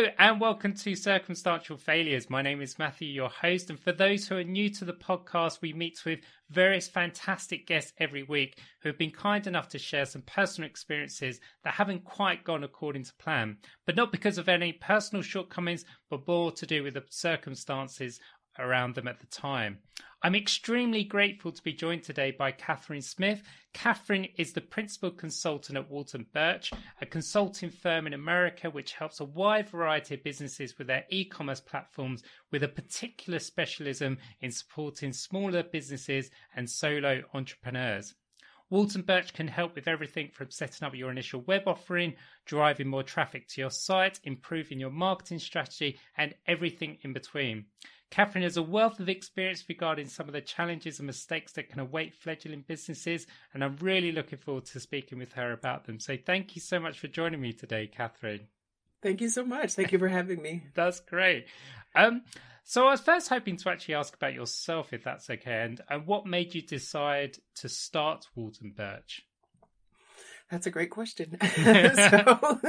And welcome to Circumstantial Failures. My name is Matthew, your host. And for those who are new to the podcast, we meet with various fantastic guests every week who have been kind enough to share some personal experiences that haven't quite gone according to plan, but not because of any personal shortcomings, but more to do with the circumstances around them at the time. I'm extremely grateful to be joined today by Kathryn Smith. Kathryn is the principal consultant at Walton Birch, a consulting firm in America which helps a wide variety of businesses with their e commerce platforms with a particular specialism in supporting smaller businesses and solo entrepreneurs. Walton Birch can help with everything from setting up your initial web offering, driving more traffic to your site, improving your marketing strategy, and everything in between. Kathryn has a wealth of experience regarding some of the challenges and mistakes that can await fledgling businesses, and I'm really looking forward to speaking with her about them. So thank you so much for joining me today, Kathryn. Thank you so much. Thank you for having me. that's great. Um, so I was first hoping to actually ask about yourself, if that's okay, and, and what made you decide to start Walton Birch? That's a great question. so,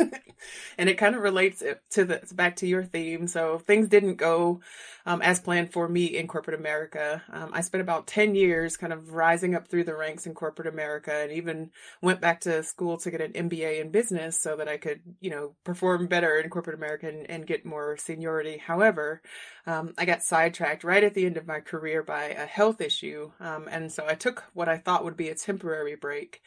and it kind of relates to the back to your theme. So things didn't go um, as planned for me in corporate America. Um, I spent about 10 years kind of rising up through the ranks in corporate America and even went back to school to get an MBA in business so that I could, you know, perform better in corporate America and, and get more seniority. However, um, I got sidetracked right at the end of my career by a health issue. Um, and so I took what I thought would be a temporary break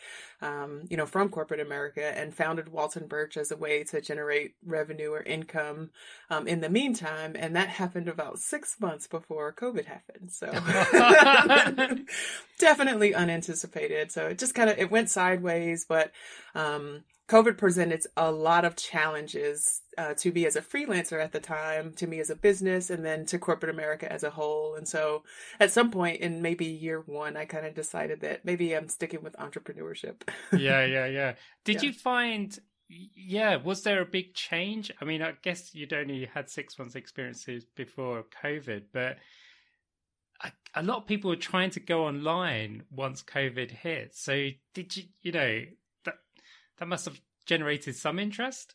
um, you know, from corporate America and founded Walton Birch as a way to generate revenue or income um, in the meantime. And that happened about six months before COVID happened. So definitely unanticipated. So it just kind of, it went sideways, but um, COVID presented a lot of challenges uh, to me as a freelancer at the time, to me as a business, and then to corporate America as a whole. And so at some point in maybe year one, I kind of decided that maybe I'm sticking with entrepreneurship. yeah, yeah, yeah. Did yeah. you find, yeah, was there a big change? I mean, I guess you'd only had six months experiences before COVID, but a, a lot of people were trying to go online once COVID hit. So did you, you know, that must have generated some interest.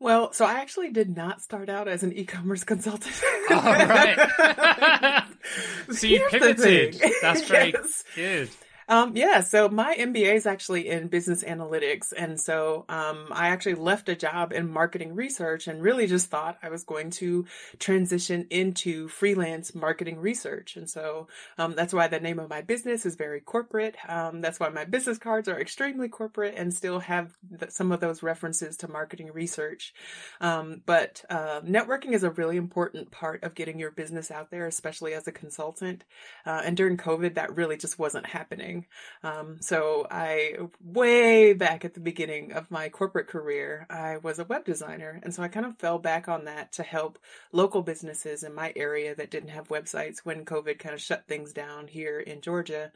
Well, so I actually did not start out as an e-commerce consultant. All right. so you pivoted. That's very yes. good. Um, yeah, so my MBA is actually in business analytics. And so um, I actually left a job in marketing research and really just thought I was going to transition into freelance marketing research. And so um, that's why the name of my business is very corporate. Um, that's why my business cards are extremely corporate and still have th- some of those references to marketing research. Um, but uh, networking is a really important part of getting your business out there, especially as a consultant. Uh, and during COVID, that really just wasn't happening. Um, so I, way back at the beginning of my corporate career, I was a web designer. And so I kind of fell back on that to help local businesses in my area that didn't have websites when COVID kind of shut things down here in Georgia.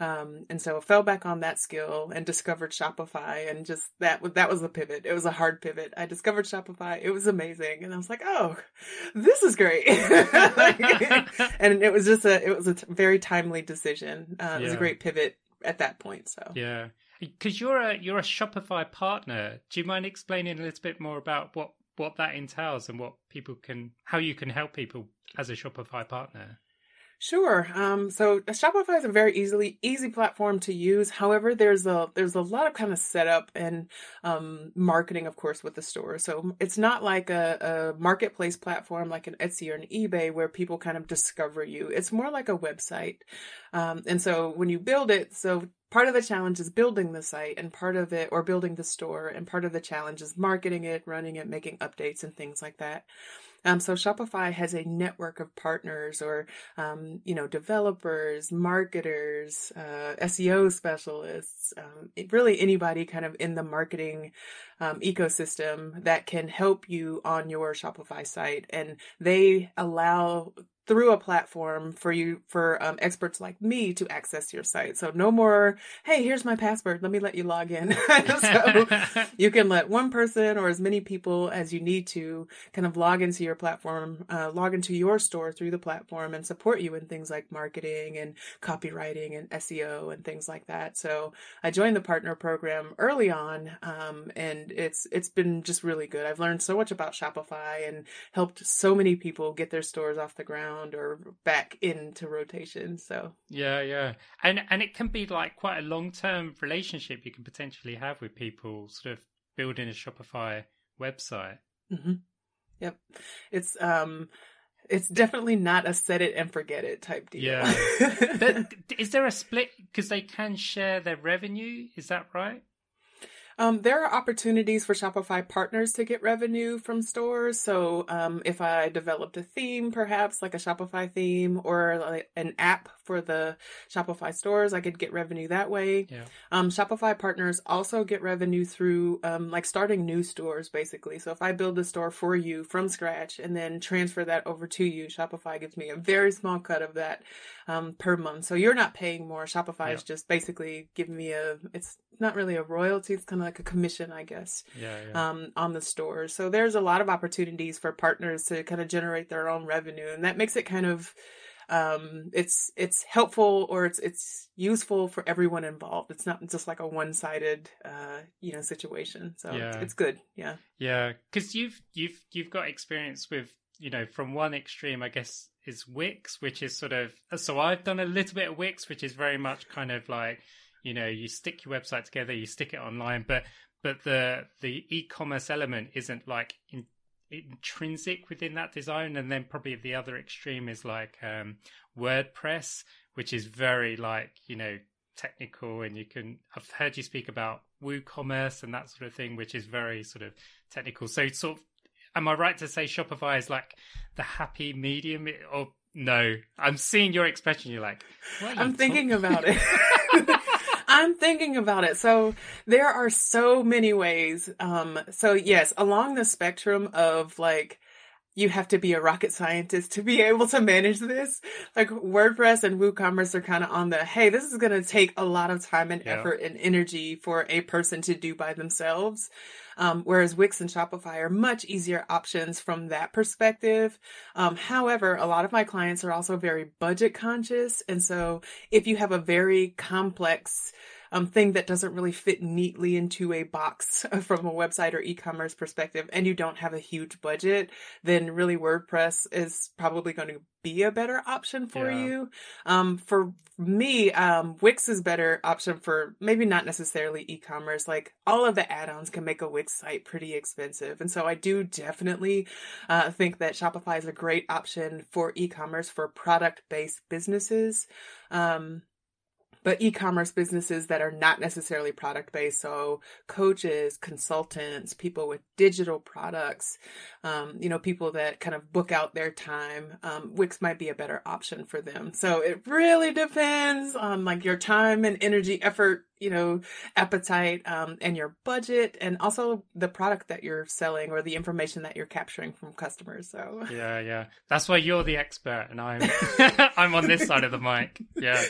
Um, and so I fell back on that skill and discovered Shopify and just that, that was the pivot. It was a hard pivot. I discovered Shopify. It was amazing. And I was like, oh, this is great. and it was just a, it was a t- very timely decision. Uh, it was a great pivot at that point. So yeah, because you're a you're a Shopify partner. Do you mind explaining a little bit more about what what that entails and what people can how you can help people as a Shopify partner? Sure. Um, so Shopify is a very easily easy platform to use. However, there's a there's a lot of kind of setup and um, marketing, of course, with the store. So it's not like a, a marketplace platform like an Etsy or an eBay where people kind of discover you. It's more like a website. Um, and so when you build it, so part of the challenge is building the site and part of it or building the store and part of the challenge is marketing it running it making updates and things like that um, so Shopify has a network of partners or, um, you know, developers, marketers, uh, SEO specialists, um, really anybody kind of in the marketing um, ecosystem that can help you on your Shopify site. And they allow through a platform for you for um, experts like me to access your site. So no more, hey, here's my password. Let me let you log in. so you can let one person or as many people as you need to kind of log into your platform, uh, log into your store through the platform and support you in things like marketing and copywriting and SEO and things like that. So I joined the partner program early on, um, and it's it's been just really good. I've learned so much about Shopify and helped so many people get their stores off the ground around or back into rotation. So yeah, yeah, and and it can be like quite a long term relationship you can potentially have with people, sort of building a Shopify website. Mm-hmm. Yep, it's um it's definitely not a set it and forget it type deal. Yeah. but is there a split because they can share their revenue? Is that right? Um, there are opportunities for Shopify partners to get revenue from stores. So um, if I developed a theme, perhaps like a Shopify theme or like an app for the Shopify stores, I could get revenue that way. Yeah. Um, Shopify partners also get revenue through um, like starting new stores, basically. So if I build a store for you from scratch and then transfer that over to you, Shopify gives me a very small cut of that um, per month. So you're not paying more. Shopify yeah. is just basically giving me a. It's not really a royalty. It's kind of like a commission, I guess, yeah, yeah. Um, on the stores. So there's a lot of opportunities for partners to kind of generate their own revenue, and that makes it kind of um, it's it's helpful or it's it's useful for everyone involved. It's not just like a one sided uh, you know situation. So yeah. it's, it's good. Yeah. Yeah, because you've you've you've got experience with you know from one extreme, I guess is Wix, which is sort of so I've done a little bit of Wix, which is very much kind of like you know you stick your website together you stick it online but but the the e-commerce element isn't like in, intrinsic within that design and then probably the other extreme is like um, wordpress which is very like you know technical and you can i've heard you speak about woocommerce and that sort of thing which is very sort of technical. So sort of am i right to say shopify is like the happy medium? Or no. I'm seeing your expression you're like i'm thinking about it I'm thinking about it. So there are so many ways. Um, so yes, along the spectrum of like, you have to be a rocket scientist to be able to manage this. Like WordPress and WooCommerce are kind of on the, hey, this is going to take a lot of time and yeah. effort and energy for a person to do by themselves. Um, whereas Wix and Shopify are much easier options from that perspective. Um, however, a lot of my clients are also very budget conscious. And so if you have a very complex um, thing that doesn't really fit neatly into a box from a website or e-commerce perspective and you don't have a huge budget, then really WordPress is probably going to be a better option for yeah. you. Um, for me, um, Wix is better option for maybe not necessarily e-commerce. Like all of the add-ons can make a Wix site pretty expensive. And so I do definitely, uh, think that Shopify is a great option for e-commerce for product-based businesses. Um, but e-commerce businesses that are not necessarily product based. So coaches, consultants, people with digital products, um, you know, people that kind of book out their time. Um, Wix might be a better option for them. So it really depends on like your time and energy, effort, you know, appetite, um, and your budget and also the product that you're selling or the information that you're capturing from customers. So yeah, yeah, that's why you're the expert and I'm, I'm on this side of the mic. Yeah.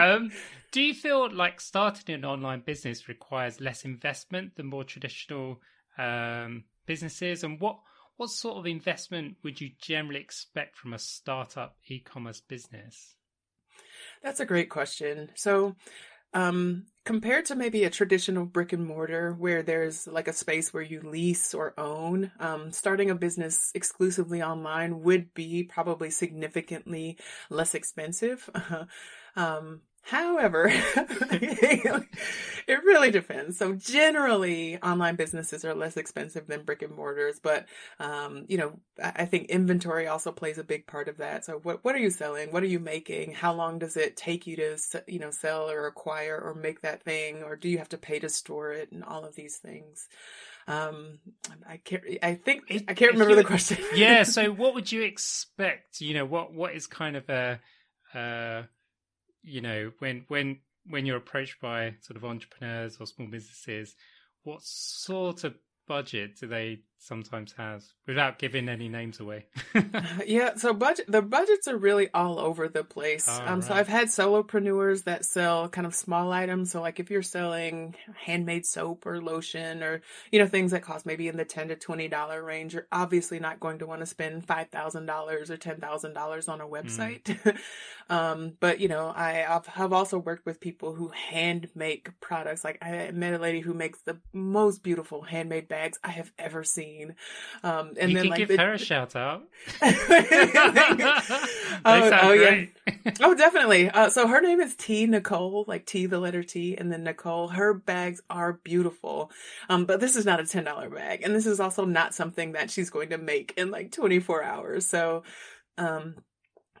Um, do you feel like starting an online business requires less investment than more traditional um, businesses? And what what sort of investment would you generally expect from a startup e-commerce business? That's a great question. So, um, compared to maybe a traditional brick and mortar where there's like a space where you lease or own, um, starting a business exclusively online would be probably significantly less expensive. um, However, it really depends. So generally, online businesses are less expensive than brick and mortars, but um, you know, I think inventory also plays a big part of that. So what what are you selling? What are you making? How long does it take you to you know sell or acquire or make that thing, or do you have to pay to store it? And all of these things. Um, I can't. I think I can't remember the question. yeah. So what would you expect? You know, what what is kind of a uh you know when when when you're approached by sort of entrepreneurs or small businesses what sort of budget do they sometimes has without giving any names away. yeah, so budget the budgets are really all over the place. Oh, um, so. I've had solopreneurs that sell kind of small items. So like if you're selling handmade soap or lotion or you know things that cost maybe in the ten to twenty dollar range, you're obviously not going to want to spend five thousand dollars or ten thousand dollars on a website. um, but you know I have also worked with people who hand make products. Like I met a lady who makes the most beautiful handmade bags I have ever seen. Um, and you then can like give the- her a shout out. oh, oh, yeah. Oh, definitely. Uh, so her name is T Nicole, like T, the letter T, and then Nicole. Her bags are beautiful. Um, but this is not a $10 bag. And this is also not something that she's going to make in like 24 hours. So, um,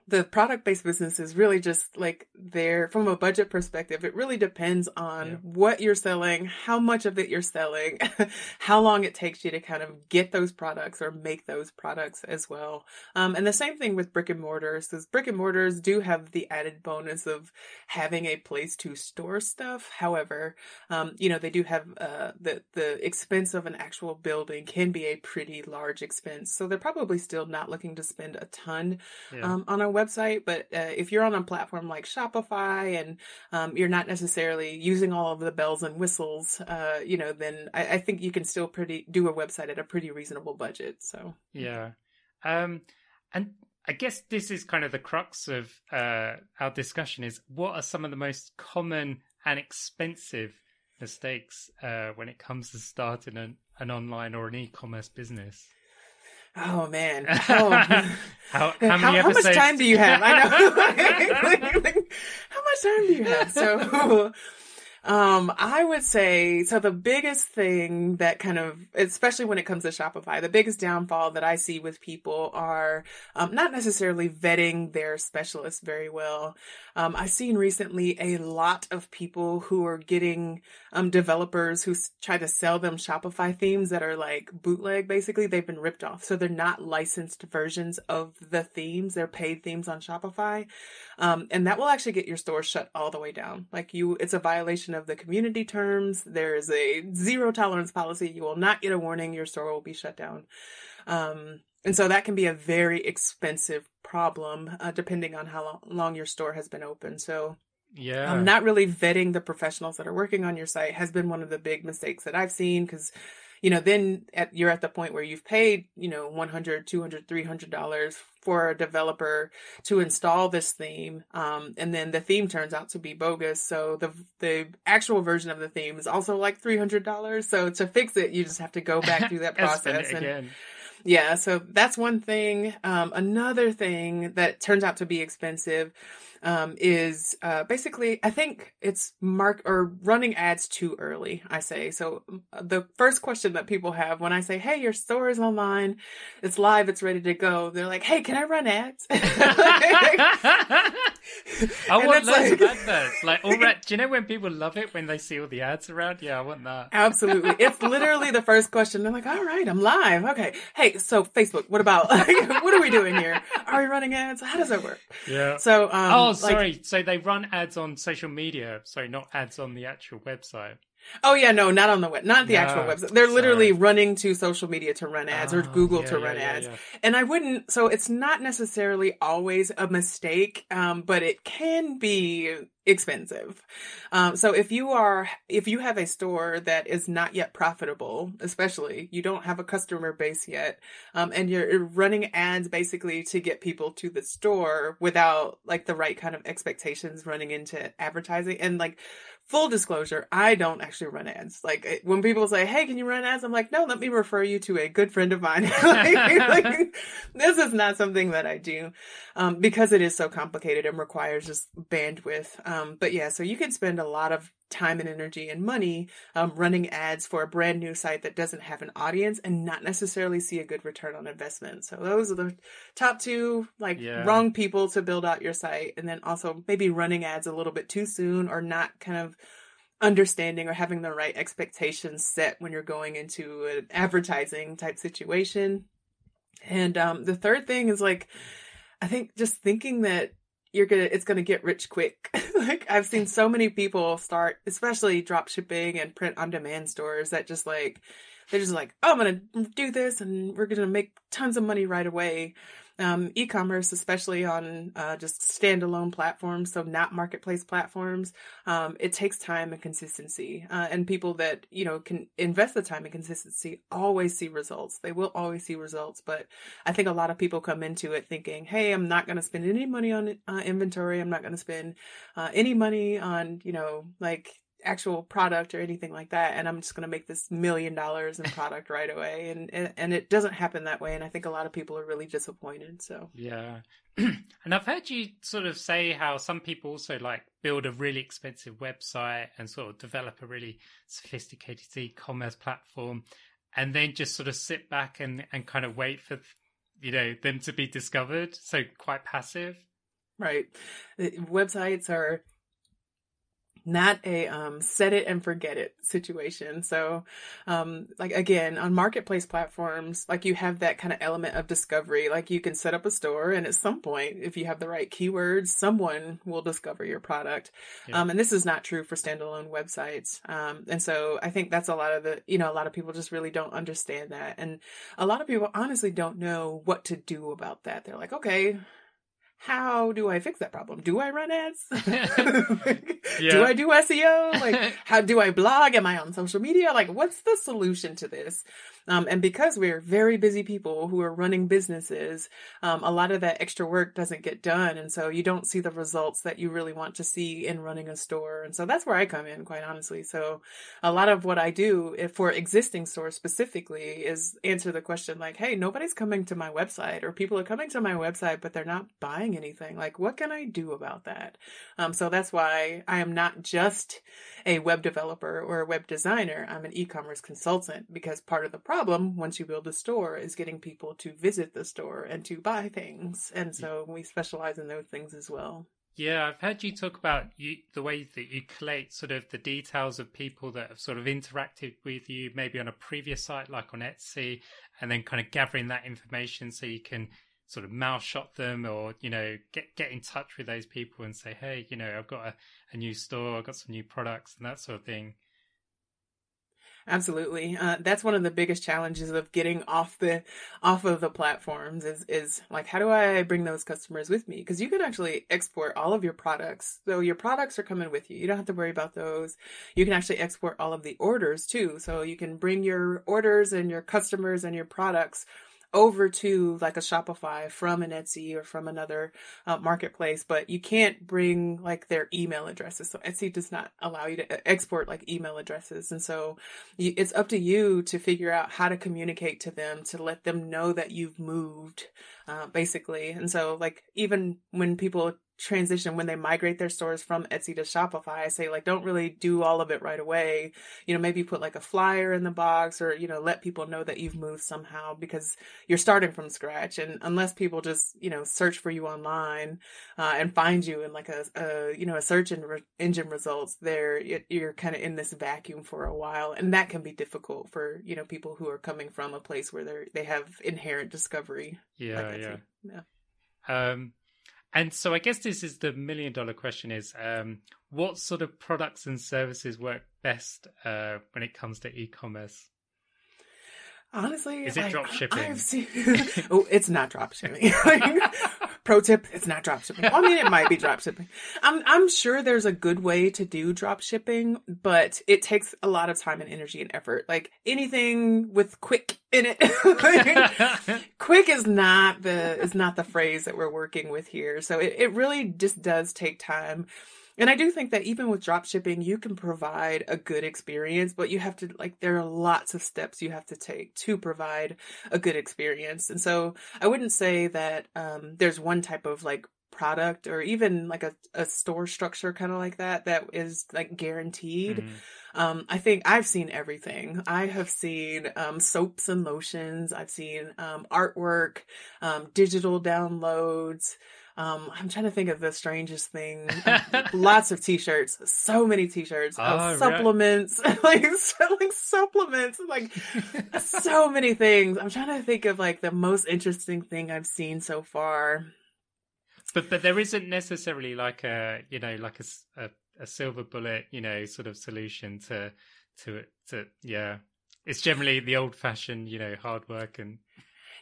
the product based business is really just like there from a budget perspective. It really depends on Yeah. what you're selling, how much of it you're selling, how long it takes you to kind of get those products or make those products as well. Um, and the same thing with brick and mortars is brick and mortars do have the added bonus of having a place to store stuff. However, um, you know, they do have, uh, the, the expense of an actual building can be a pretty large expense. So they're probably still not looking to spend a ton Yeah. um, on a website. But uh, if you're on a platform like Shopify and um, you're not necessarily using all of the bells and whistles, uh, you know, then I, I think you can still pretty do a website at a pretty reasonable budget. So Yeah. Um, and I guess this is kind of the crux of uh, our discussion is what are some of the most common and expensive mistakes uh, when it comes to starting an, an online or an e-commerce business? Oh man, oh. how, how many how, how much time do you have? I know. Like, like, how much time do you have? So, um, I would say, so the biggest thing that kind of, especially when it comes to Shopify, the biggest downfall that I see with people are, um, not necessarily vetting their specialists very well. Um, I've seen recently a lot of people who are getting, um, developers who s- try to sell them Shopify themes that are like bootleg, basically. They've been ripped off. So they're not licensed versions of the themes. They're paid themes on Shopify. Um, and that will actually get your store shut all the way down. Like you, it's a violation of the community terms. There's a zero tolerance policy. You will not get a warning. Your store will be shut down. Um, and so that can be a very expensive problem, uh, depending on how lo- long your store has been open. So, Yeah. um, not really vetting the professionals that are working on your site has been one of the big mistakes that I've seen because you know then at, you're at the point where you've paid you know 100 200 300 dollars for a developer to install this theme um, and then the theme turns out to be bogus so the the actual version of the theme is also like 300 dollars so to fix it you just have to go back through that process and again. Yeah, so that's one thing. Um, another thing that turns out to be expensive um, is uh, basically, I think it's mark or running ads too early. I say so. The first question that people have when I say, "Hey, your store is online, it's live, it's ready to go," they're like, "Hey, can I run ads?" I And want loads of like- adverts. Like, all right, do you know when people love it when they see all the ads around? Yeah, I want that. Absolutely. It's literally the first question. They're like, all right, I'm live. Okay. Hey, so Facebook, what about, what are we doing here? Are we running ads? How does that work? Yeah. So, um, oh, like- sorry. so they run ads on social media. Sorry, not ads on the actual website. Oh yeah, no, not on the web, not the No, actual website. They're literally sorry. running to social media to run ads or Oh, Google yeah, to run yeah, ads. yeah. And I wouldn't, so it's not necessarily always a mistake, um, but it can be expensive. Um, so if you are, if you have a store that is not yet profitable, especially you don't have a customer base yet, um, and you're running ads basically to get people to the store without like the right kind of expectations running into advertising and like, full disclosure, I don't actually run ads. Like when people say, "Hey, can you run ads?" I'm like, "No, let me refer you to a good friend of mine." like, like, this is not something that I do um, because it is so complicated and requires just bandwidth. Um, but yeah, so you can spend a lot of time and energy and money um, running ads for a brand new site that doesn't have an audience and not necessarily see a good return on investment. So those are the top two like Yeah. wrong people to build out your site and then also maybe running ads a little bit too soon or not kind of understanding or having the right expectations set when you're going into an advertising type situation. And um the third thing is like I think just thinking that you're gonna it's gonna get rich quick. like I've seen so many people start, especially drop shipping and print on demand stores that just like they're just like, oh, I'm to do this and we're to make tons of money right away um, e-commerce, especially on uh, just standalone platforms, so not marketplace platforms, um, it takes time and consistency. Uh, and people that you know can invest the time and consistency always see results. They will always see results. But I think a lot of people come into it thinking, "Hey, I'm not going to spend any money on uh, inventory. I'm not going to spend uh, any money on you know like actual product or anything like that and i'm just going to make this million dollars in product right away. And, and, and it doesn't happen that way and i think a lot of people are really disappointed so. Yeah. And i've heard you sort of say how some people also like build a really expensive website and sort of develop a really sophisticated e-commerce platform and then just sort of sit back and and kind of wait for you know them to be discovered so quite passive? Right. Uh, websites are not a um, set it and forget it situation. So, um, like again, on marketplace platforms, like you have that kind of element of discovery. Like you can set up a store, and at some point, if you have the right keywords, someone will discover your product. Yeah. Um, and this is not true for standalone websites. Um, and so I think that's a lot of the, you know, a lot of people just really don't understand that. And a lot of people honestly don't know what to do about that. They're like, okay, how do I fix that problem? Do I run ads? yeah. Do I do SEO? Like, how do I blog? Am I on social media? Like, what's the solution to this? Um, and because we're very busy people who are running businesses, um, a lot of that extra work doesn't get done. And so you don't see the results that you really want to see in running a store. And so that's where I come in, quite honestly. So a lot of what I do for existing stores specifically is answer the question like, Hey, nobody's coming to my website or people are coming to my website, but they're not buying anything. Like, what can I do about that? Um, so that's why I am not just a web developer or a web designer. I'm an e-commerce consultant because part of the problem once you build a store is getting people to visit the store and to buy things. And so we specialize in those things as well. Yeah, I've heard you talk about you, the way that you collate sort of the details of people that have sort of interacted with you, maybe on a previous site like on Etsy, and then kind of gathering that information so you can sort of mouse shot them or you know get get in touch with those people and say, hey, you know, I've got a, a new store, I've got some new products and that sort of thing. Absolutely. Uh, that's one of the biggest challenges of getting off the off of the platforms is is like how do I bring those customers with me? Because you can actually export all of your products. So your products are coming with you. You don't have to worry about those. You can actually export all of the orders too. So you can bring your orders and your customers and your products over to like a Shopify from an Etsy or from another uh, marketplace, but you can't bring like their email addresses. So Etsy does not allow you to uh, export like email addresses. And so you, it's up to you to figure out how to communicate to them to let them know that you've moved, uh, basically. And so like even when people transition when they migrate their stores from Etsy to Shopify. I say like don't really do all of it right away. You know, maybe put like a flyer in the box or you know let people know that you've moved somehow because you're starting from scratch. And unless people just you know search for you online uh, and find you in like a, a you know a search engine results, there you're kind of in this vacuum for a while, and that can be difficult for you know people who are coming from a place where they they have inherent discovery. Yeah, like yeah. Yeah. Um, and so I guess this is the million dollar question is um, what sort of products and services work best uh, when it comes to e-commerce? Honestly, is it like, drop shipping? Seen... oh, it's not drop shipping. Pro tip: It's not drop shipping. Well, I mean, it might be drop shipping. I'm I'm sure there's a good way to do drop shipping, but it takes a lot of time and energy and effort. Like anything with quick in it, quick is not the is not the phrase that we're working with here. So it it really just does take time and I do think that even with drop shipping, you can provide a good experience, but you have to, like, there are lots of steps you have to take to provide a good experience. And so I wouldn't say that um, there's one type of like product or even like a, a store structure kind of like that that is like guaranteed. Mm-hmm. Um, I think I've seen everything. I have seen um, soaps and lotions. I've seen um, artwork, um, digital downloads. Um, I'm trying to think of the strangest thing. Lots of t-shirts, so many t-shirts, oh, supplements, right. like selling supplements, like so many things. I'm trying to think of like the most interesting thing I've seen so far. But but there isn't necessarily like a you know like a, a, a silver bullet you know sort of solution to to to yeah it's generally the old fashioned, you know, hard work and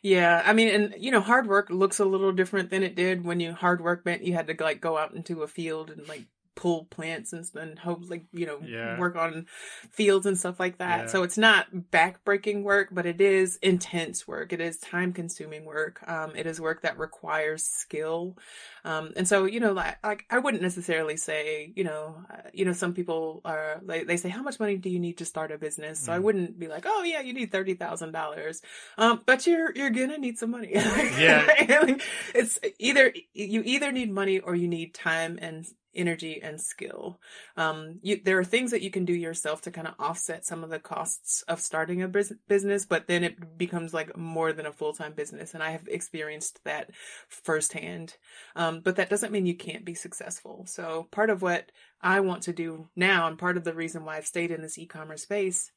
yeah, I mean, and you know, hard work looks a little different than it did when you hard work meant you had to like go out into a field and like pull plants and, and hope like you know Yeah. work on fields and stuff like that Yeah. so it's not backbreaking work but it is intense work it is time consuming work um, it is work that requires skill um, and so you know like, like i wouldn't necessarily say you know uh, you know some people are like they say how much money do you need to start a business so i Mm. wouldn't be like oh yeah you need $30000 um, but you're you're gonna need some money Yeah. It's either you either need money or you need time and energy and skill. Um, you, there are things that you can do yourself to kind of offset some of the costs of starting a bus- business, but then it becomes like more than a full time business. And I have experienced that firsthand. Um, but that doesn't mean you can't be successful. So part of what I want to do now, and part of the reason why I've stayed in this e commerce space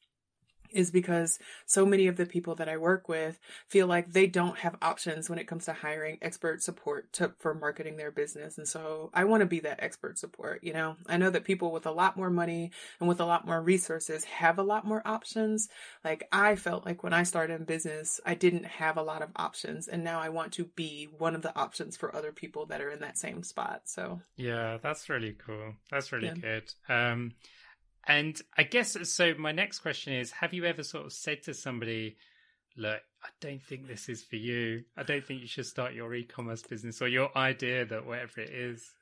is because so many of the people that I work with feel like they don't have options when it comes to hiring expert support to, for marketing their business. And so I want to be that expert support. You know, I know that people with a lot more money and with a lot more resources have a lot more options. Like I felt like when I started in business, I didn't have a lot of options. And now I want to be one of the options for other people that are in that same spot. So Yeah, that's really cool. That's really Yeah. good. Um, and I guess so. My next question is: Have you ever sort of said to somebody, "Look, I don't think this is for you. I don't think you should start your e-commerce business or your idea that whatever it is."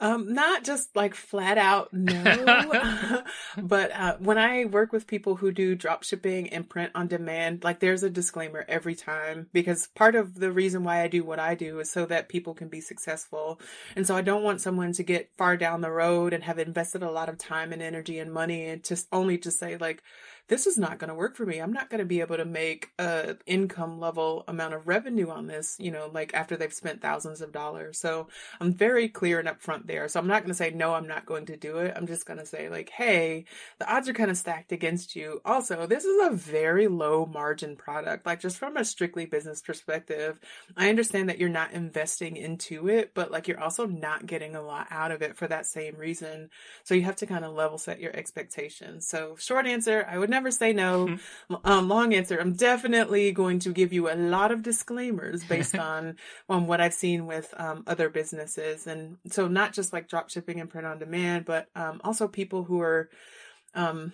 Um, not just like flat out no, but uh, when I work with people who do drop shipping and print on demand, like there's a disclaimer every time because part of the reason why I do what I do is so that people can be successful. And so I don't want someone to get far down the road and have invested a lot of time and energy and money and just only to say like, this is not going to work for me. I'm not going to be able to make a income level amount of revenue on this, you know, like after they've spent thousands of dollars. So I'm very clear and upfront there. So I'm not going to say, no, I'm not going to do it. I'm just going to say, like, hey, the odds are kind of stacked against you. Also, this is a very low margin product. Like, just from a strictly business perspective, I understand that you're not investing into it, but like, you're also not getting a lot out of it for that same reason. So you have to kind of level set your expectations. So, short answer, I would never say no. Um, long answer, I'm definitely going to give you a lot of disclaimers based on on what I've seen with um, other businesses, and so not just like drop shipping and print on demand, but um, also people who are um,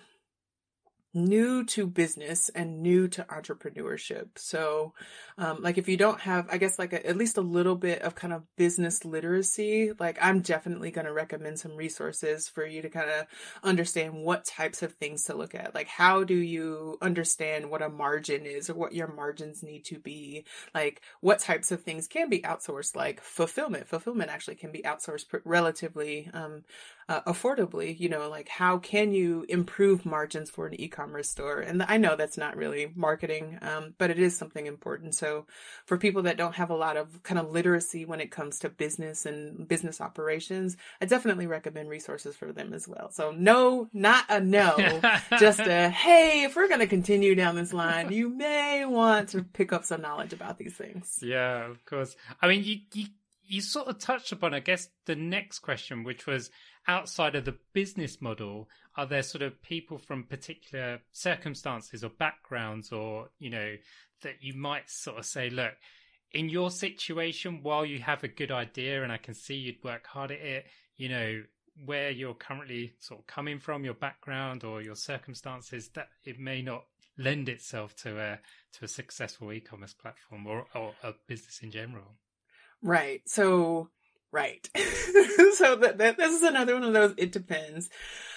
new to business and new to entrepreneurship. So, um, like if you don't have, I guess like a, at least a little bit of kind of business literacy, like I'm definitely going to recommend some resources for you to kind of understand what types of things to look at. Like how do you understand what a margin is or what your margins need to be? Like what types of things can be outsourced, like fulfillment. Fulfillment actually can be outsourced relatively, um, uh, affordably, you know, like how can you improve margins for an e-commerce store? And I know that's not really marketing, um, but it is something important. So for people that don't have a lot of kind of literacy when it comes to business and business operations, I definitely recommend resources for them as well. So no, not a no, just a, hey, if we're going to continue down this line, you may want to pick up some knowledge about these things. Yeah, of course. I mean, you, you you sort of touched upon, I guess, the next question, which was outside of the business model, are there sort of people from particular circumstances or backgrounds, or you know, that you might sort of say, look, in your situation, while you have a good idea, and I can see you'd work hard at it, you know, where you're currently sort of coming from, your background or your circumstances, that it may not lend itself to a to a successful e-commerce platform or, or a business in general. Right. So, right. so that, that this is another one of those. It depends.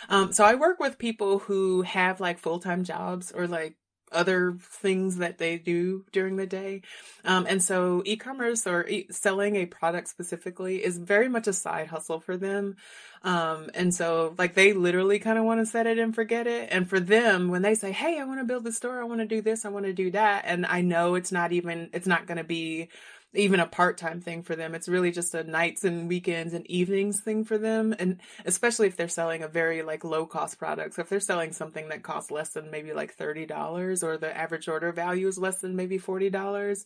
Um, so I work with people who have like full time jobs or like other things that they do during the day. Um, and so e-commerce or e- selling a product specifically is very much a side hustle for them. Um, and so like they literally kind of want to set it and forget it. And for them, when they say, Hey, I want to build the store, I want to do this, I want to do that. And I know it's not even, it's not going to be even a part-time thing for them. It's really just a nights and weekends and evenings thing for them. And especially if they're selling a very like low cost product. So if they're selling something that costs less than maybe like $30 or the average order value is less than maybe $40,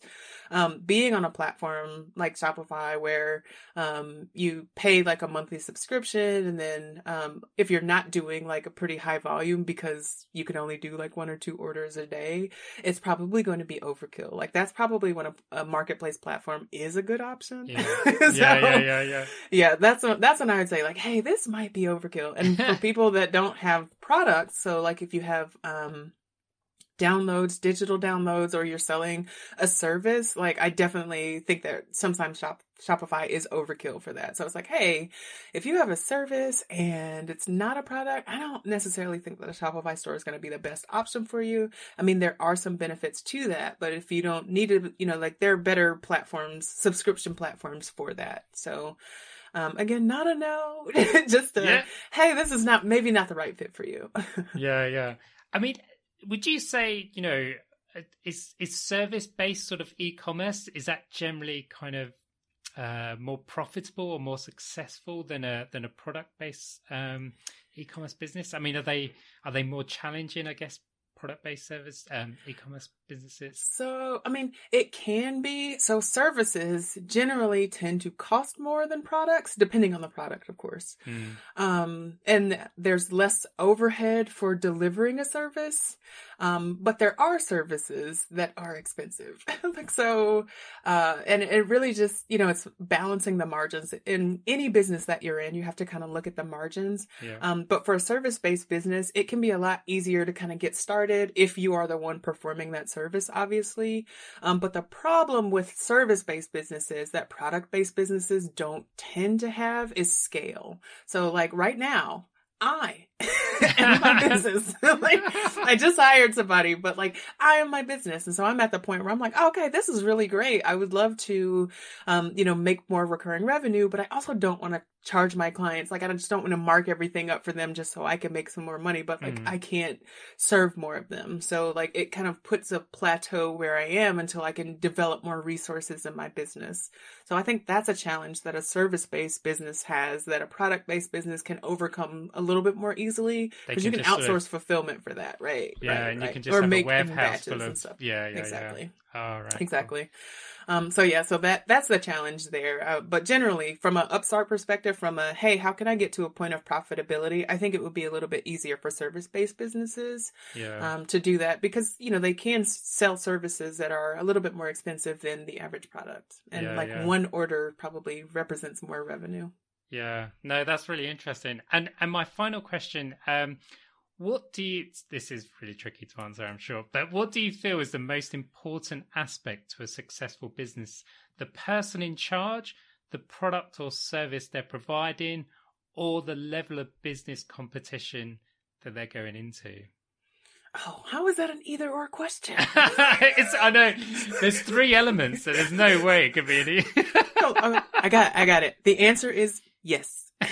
um, being on a platform like Shopify where, um, you pay like a monthly subscription and then, um, if you're not doing like a pretty high volume because you can only do like one or two orders a day, it's probably going to be overkill. Like that's probably when a, a marketplace platform platform is a good option. Yeah, so, yeah, yeah, yeah, yeah. Yeah, that's what, that's when I would say like, hey, this might be overkill. And for people that don't have products, so like if you have um downloads, digital downloads, or you're selling a service, like I definitely think that sometimes shop Shopify is overkill for that. So it's like, hey, if you have a service and it's not a product, I don't necessarily think that a Shopify store is going to be the best option for you. I mean, there are some benefits to that, but if you don't need to, you know, like there are better platforms, subscription platforms for that. So, um, again, not a no, just a, yeah. hey, this is not, maybe not the right fit for you. yeah, yeah. I mean, would you say, you know, is is service based sort of e-commerce is that generally kind of uh, more profitable or more successful than a than a product based um, e-commerce business? I mean, are they are they more challenging? I guess product based service um, e-commerce businesses? So, I mean, it can be. So, services generally tend to cost more than products, depending on the product, of course. Mm. Um, and there's less overhead for delivering a service. Um, but there are services that are expensive. like so, uh, and it really just, you know, it's balancing the margins in any business that you're in. You have to kind of look at the margins. Yeah. Um, but for a service based business, it can be a lot easier to kind of get started if you are the one performing that service, obviously. Um, but the problem with service based businesses that product based businesses don't tend to have is scale. So like right now, I my business. like, I just hired somebody, but like I am my business. And so I'm at the point where I'm like, oh, okay, this is really great. I would love to, um, you know, make more recurring revenue, but I also don't want to charge my clients. Like I just don't want to mark everything up for them just so I can make some more money, but like mm. I can't serve more of them. So like it kind of puts a plateau where I am until I can develop more resources in my business. So I think that's a challenge that a service-based business has that a product-based business can overcome a little bit more easily because you can outsource sort of... fulfillment for that, right? Yeah, right, and right. you can just or have make a warehouse full of yeah, yeah, exactly. Yeah. All right, exactly. Cool. Um, so yeah, so that that's the challenge there. Uh, but generally, from an upstart perspective, from a hey, how can I get to a point of profitability? I think it would be a little bit easier for service based businesses yeah. um, to do that because you know they can sell services that are a little bit more expensive than the average product, and yeah, like one order probably represents more revenue. Yeah, no, that's really interesting. And and my final question, um, what do you, this is really tricky to answer, I'm sure, but what do you feel is the most important aspect to a successful business? The person in charge, the product or service they're providing, or the level of business competition that they're going into? Oh, how is that an either or question? it's I know there's three elements, so there's no way it could be any. oh, I got I got it. The answer is yes.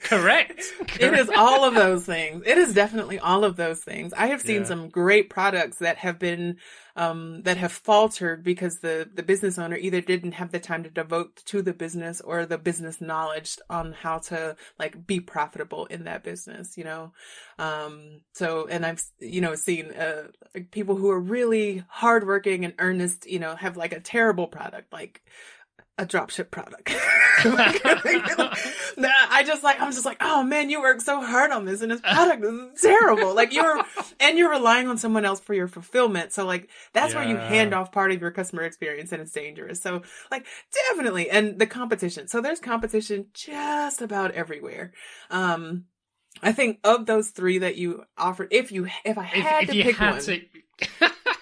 Correct. It is all of those things. It is definitely all of those things. I have seen yeah. some great products that have been um, that have faltered because the the business owner either didn't have the time to devote to the business or the business knowledge on how to like be profitable in that business. You know, um, so and I've you know seen uh, people who are really hardworking and earnest. You know, have like a terrible product like a dropship product. I just like I'm just like, oh man, you work so hard on this and this product is terrible. like you're and you're relying on someone else for your fulfillment. So like that's yeah. where you hand off part of your customer experience and it's dangerous. So like definitely and the competition. So there's competition just about everywhere. Um I think of those three that you offered, if you if I had if, to if pick one, to...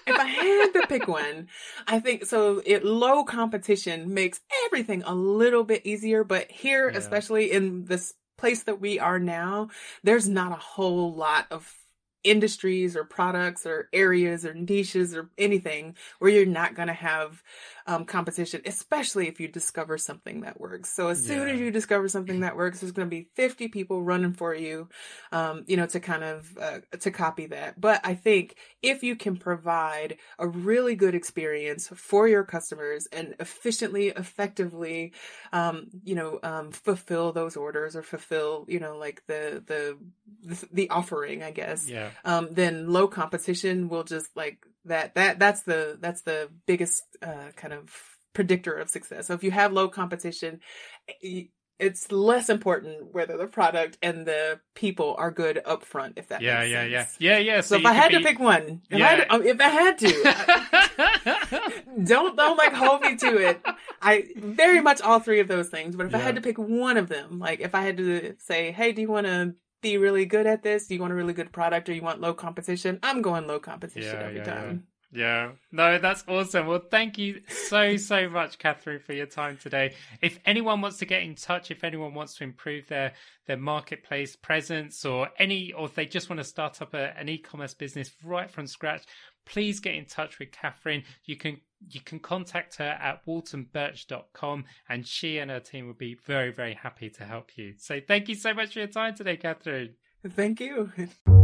if I had to pick one, I think so. It low competition makes everything a little bit easier, but here, yeah. especially in this place that we are now, there's not a whole lot of industries or products or areas or niches or anything where you're not going to have um, competition, especially if you discover something that works. So as soon Yeah. as you discover something that works, there's going to be 50 people running for you, um, you know, to kind of, uh, to copy that. But I think if you can provide a really good experience for your customers and efficiently, effectively, um, you know, um, fulfill those orders or fulfill, you know, like the, the, the, the offering, I guess Yeah. um, then low competition will just like that, that, that's the, that's the biggest, uh, kind of predictor of success. So if you have low competition, it's less important whether the product and the people are good up front, if that Yeah, makes yeah, yeah. Yeah, yeah. So, if I had to pick one, if, I had to, if I had to, don't don't like hold me to it. I very much all three of those things. But if I had to pick one of them, like if I had to say, hey, do you want to be really good at this? Do you want a really good product, or you want low competition? I'm going low competition Yeah, every yeah, time. Yeah, no, that's awesome. Well, thank you so, so much, Kathryn, for your time today. If anyone wants to get in touch, if anyone wants to improve their, their marketplace presence or any, or if they just want to start up a, an e-commerce business right from scratch, please get in touch with Kathryn. You can, you can contact her at waltonbirch.com and she and her team would be very, very happy to help you. So thank you so much for your time today, Kathryn. Thank you.